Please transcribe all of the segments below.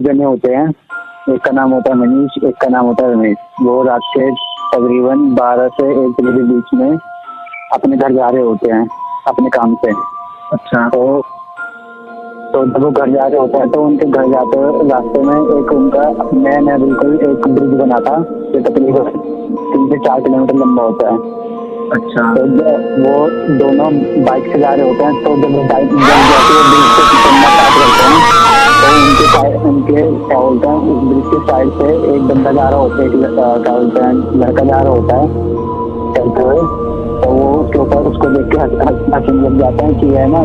जने होते हैं एक का नाम होता है मनीष एक का नाम होता है रमेश। वो रात के तकरीबन बारह से एक बजे के बीच में अपने घर जा रहे होते हैं अपने काम से। अच्छा। तो तो जब वो घर जा रहे होते हैं तो उनके घर जाते रास्ते में एक उनका नया नया बिल्कुल एक ब्रिज बना था जो तकरीबन तीन से चार किलोमीटर लंबा होता है। अच्छा। तो जब वो दोनों बाइक से जा रहे होते हैं तो जब बाइक जब जाती है ब्रिज से चलना स्टार्ट करते हैं। तो उनके साइड उनके क्या बोलते हैं उस ब्रिज के साइड से एक बंदा जा रहा होता है एक क्या बोलते हैं लड़का जा रहा होता है चलते हुए। तो वो उसके ऊपर उसको देख के हंस- हंस- हंसने लग जाते हैं कि है ना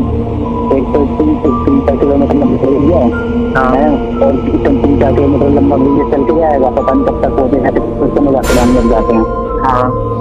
एक तो तीन तीन चार किलोमीटर लंबा ब्रिज है। हाँ। है, और तीन तीन चार किलोमीटर लंबा ब्रिज चल के जाएगा पता नहीं कब तक पहुंचेगा उसको मज़ाक उड़ाने लग जाते हैं। हाँ।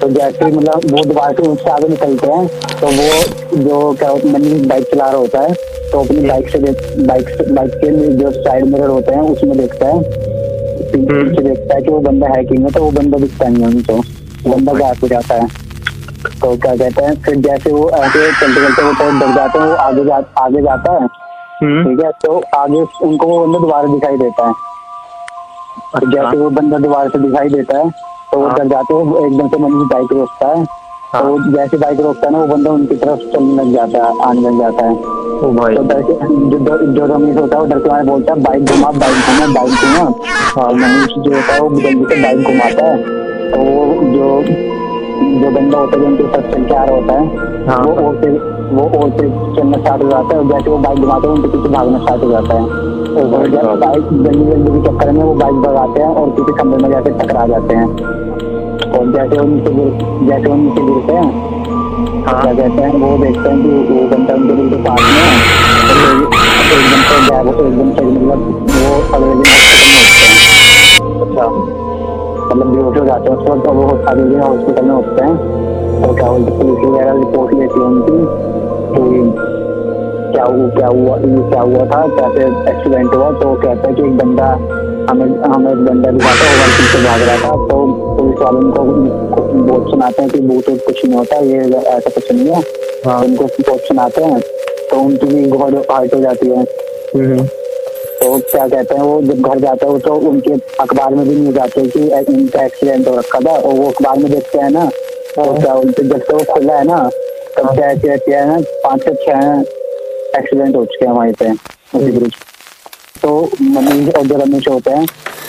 तो जैसे ही मतलब वो दोबारा से उससे आगे निकलते हैं तो वो जो क्या होता है मनी बाइक चला रहा होता है तो अपनी बाइक से देख- बाइक से बाइक के जो साइड मिरर होते हैं उसमें देखता है। हम्म। पीछे देखता है कि वो बंदा है कि नहीं तो वो बंदा दिखता नहीं है उनको। वो बंदा गायब हो जाता है। तो क्या कहते हैं फिर जैसे वो ऐसे चलते चलते वो थोड़ा डर जाते हैं वो आगे जा आगे जाता है। हम्म, ठीक है तो आगे उनको वो बंदा दोबारा दिखाई देता है। और जैसे वो बंदा दोबारा से दिखाई देता है तो वो हाँ। डर जाते हैं एकदम से मनीष बाइक रोकता है हाँ। तो जैसे बाइक रोकता है ना वो बंदा उनकी तरफ़ चलने लग जाता है आने लग जाता है तो डर के जो जो- रमेश होता है वो डर के मारे बोलता है बाइक घुमा बाइक घुमा बाइक घुमा और मनीष जो होता है वो जल्दी से बाइक घुमाता है तो वो जो जो बंदा होता है जो उनके साथ चल के आ रहा होता है हाँ। वो वो और से चलना स्टार्ट हो जाता है और जैसे वो बाइक घुमाते हैं उनके पीछे भागना स्टार्ट हो जाता है। ओ और भाई जब बाइक जल्दी जल्दी के चक्कर में वो बाइक भगाते हैं और किसी खंभे में जाके टकरा जाते हैं। और जैसे वो नीचे गिर जैसे वो नीचे गिरते हैं तो हाँ। क्या कहते हैं वो देखते हैं कि वो बंदा उनके बिल्कुल पास में है। तो वो एकदम से गैप एकदम से मतलब वो अगले दिन हॉस्पिटल में उठते हैं। अच्छा। मतलब बेहोश हो जाते हैं उस वक्त वो अगले दिन हॉस्पिटल में उठते हैं। तो क्या बोलते पुलिस वगैरह रिपोर्ट लेती है उनकी। कि क्या हुआ क्या हुआ ये क्या हुआ था कैसे एक्सीडेंट हुआ तो कहते हैं कि एक बंदा हमें हमें एक बंदा दिखाता है वो पीछे भाग रहा था तो पुलिस वाले उनको बहुत सुनाते हैं कि भूत कुछ नहीं होता ये ऐसा कुछ नहीं है हाँ उनको बहुत सुनाते हैं तो उनकी भी बहुत हार्ट हो जाती है तो क्या कहते हैं वो जब घर जाते हैं तो उनके अखबार में भी न्यूज़ आती है कि इनका एक्सीडेंट हो रखा था और वो अखबार में देखते हैं ना तो क्या बोलते जब से वो खुला है ना तब क्या क्या क्या है पाँच से छह एक्सीडेंट हो चुके हैं वहीं पे, उसी ब्रिज तो मनीष और जो रमेश होते हैं,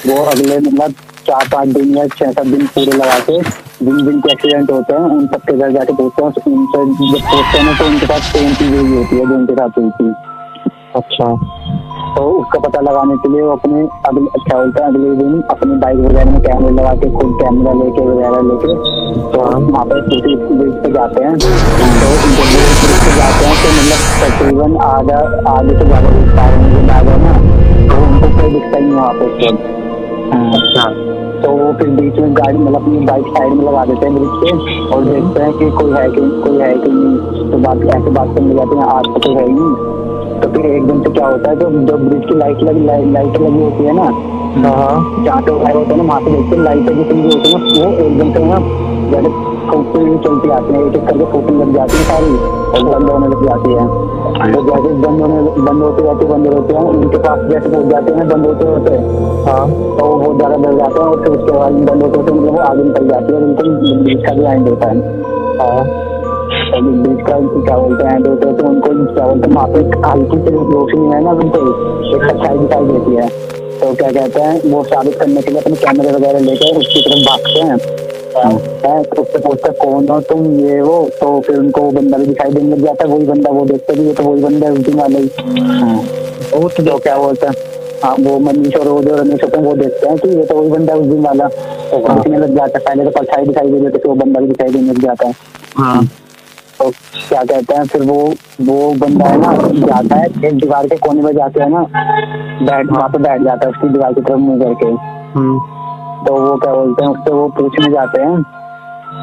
वो अगले मतलब चार, पाँच दिन या छह, सात दिन पूरे लगा के जिन जिन के एक्सीडेंट होते हैं, उन सबके घर जाके पूछते हैं उनसे जब पूछते हैं तो उनके साथ सेम चीज़ हुई होती है, जो उनके साथ हुई थी। अच्छा। तो उसका पता लगाने के लिए वो अपने अगले क्या बोलते हैं अगले दिन अपनी बाइक वगैरह में कैमरे लगा के खुद कैमरा लेके वगैरह लेके तो हम वहाँ पे स्कूटी ब्रिज पे जाते हैं। तो ब्रिज पे जाते हैं तो मतलब तकरीबन आधा आधे से ज़्यादा विस्तार में जो बैग है ना तो उनको कोई दिखता ही नहीं वहाँ पे अच्छा। तो वो फिर बीच में गाड़ी मतलब अपनी बाइक साइड में लगा देते हैं ब्रिज पे और देखते हैं कि कोई है कि कोई है कि नहीं। तो बात ऐसे बात करने जाते हैं आज तो कोई है ही नहीं। तो फिर एकदम से क्या होता है जो जो ब्रिज की लाइट लगी लाइट लगी होती है ना हाँ। जहाँ पे वायर होता है ना वहाँ पे देखते हैं लाइटें जितनी भी होती है ना वो एकदम से ना हुई चलती आती है एक एक करके फूकने लग जाती है सारी और बंद होने लग जाती है। तो जैसे बंद होने बंद होते जाते बंद होते हैं उनके पास जैसे पहुँच जाते हैं बंद होते होते। हाँ। तो वो बहुत ज़्यादा डर जाते हैं और फिर उसके बाद बंद होते होते मतलब वो आगे निकल जाती है बिल्कुल ब्रिज का भी एंड होता है। हाँ। और का क्या बोलते हैं एंड होते होते उनको क्या बोलते हैं वहाँ पे हल्की सी रोशनी है ना उनको एक सच्चाई दिखाई देती है। तो क्या कहते हैं वो साबित करने के लिए अपने कैमरे वगैरह लेकर उसकी तरफ़ भागते हैं। हैं, तो उससे पूछते कौन हो तुम ये वो? तो फिर उनको वो बंदा भी दिखाई देने लग जाता है वही बंदा वो देखते भी तो वही बंदा है उसी वाला ही। वो तो जो क्या बोलते हैं हाँ वो मनीष और वो जो रमेश होते हैं वो देखते हैं कि ये तो वही बंदा है उस दिन वाला तो दिखने लग जाता है पहले तो परछाई दिखाई दे रही थी तो वो बंदा भी दिखाई देने लग जाता है। हाँ। तो क्या कहते हैं फिर वो वो बंदा है ना जाता है एक दीवार के कोने में जाते है ना बैठ वहाँ पे बैठ जाता है उसकी दीवार की तरफ़ मुँह करके। हम्म। तो वो क्या बोलते हैं उससे वो पूछने जाते हैं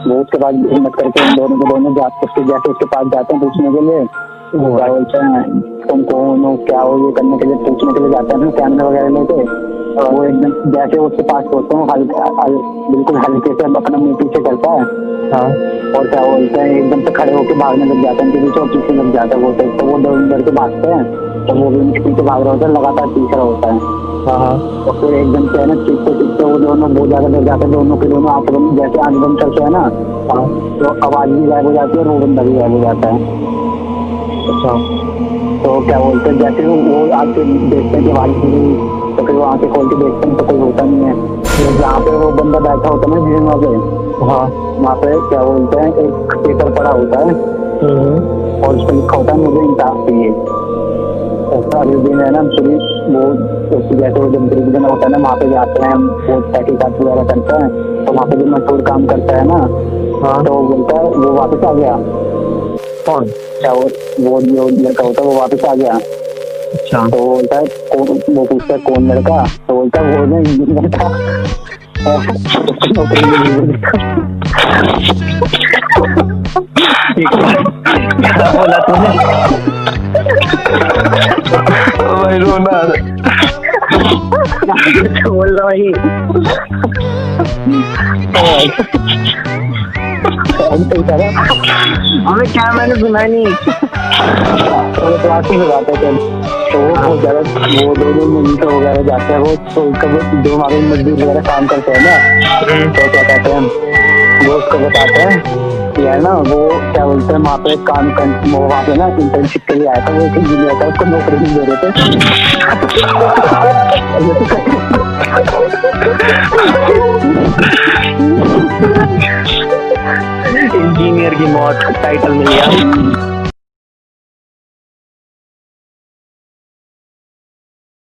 वो उसके बाद हिम्मत करके दोनों के दोनों जाते उसके जैसे उसके पास जाते हैं पूछने के लिए क्या बोलते हैं? तुम कौन हो क्या हो ये करने के लिए पूछने के लिए जाते हैं ना कैमरा वगैरह लेके। और वो एकदम जैसे उसके पास पहुँचते हैं हल्का हल, बिल्कुल हल्के से अपना मुँह पीछे करता है। हाँ। और क्या बोलते हैं एकदम से खड़े होकर भागने लग जाते हैं पीछे और पीछे लग जाता है वो तो। वो डर डर के भागते हैं। तो वो भी उनके पीछे भाग रहा होता है लगातार पीछे होता है। हाँ हाँ। और फिर एकदम से है ना चीखते चीखते वो दोनों बहुत ज़्यादा डर जाते हैं दोनों के दोनों आँखें बंद जैसे आँख बंद करते हैं ना हाँ। तो आवाज़ भी गायब हो जाती है और वो बंदा भी गायब हो जाता है। अच्छा। तो क्या बोलते हैं जैसे वो आके देखते हैं कि पूरी तो फिर वो आँखें खोल के देखते हैं तो कोई होता नहीं है। तो जहाँ पे वो बंदा बैठा होता है ना जिस वहाँ पे हाँ। वहाँ पे क्या बोलते हैं एक पेपर पड़ा होता है। हम्म। और उस पर लिखा होता है मुझे इंसाफ चाहिए। अगले दिन है ना पूरी वो जैसे वो जब दिन होता है ना वहाँ पे जाते हैं वो तहकीकात वगैरह करते हैं तो वहाँ पे जो मशहूर काम करता है ना। हाँ। तो वो बोलता है वो वापस आ गया। कौन? क्या वो वो जो लड़का होता है वो वापस आ गया। अच्छा। तो वो बोलता है कौन वो पूछता है कौन लड़का? तो बोलता है वो ना इंजीनियर था बोला तूने भाई रोना है। बोल रहा भाई हमें क्या मैंने सुना नहीं? क्लास में जाते थे तो वो बहुत ज़्यादा वो दो दो मिनट वगैरह जाते हैं वो तो कब जो हमारे मजदूर वगैरह काम करते हैं ना तो क्या कहते हैं वो उसको बताते हैं कि है ना वो क्या बोलते हैं वहाँ पे काम वो वहाँ पे ना इंटर्नशिप के लिए आया था वो एक इंजीनियर था उसको नौकरी नहीं दे रहे थे। इंजीनियर टाइटल मिल गया।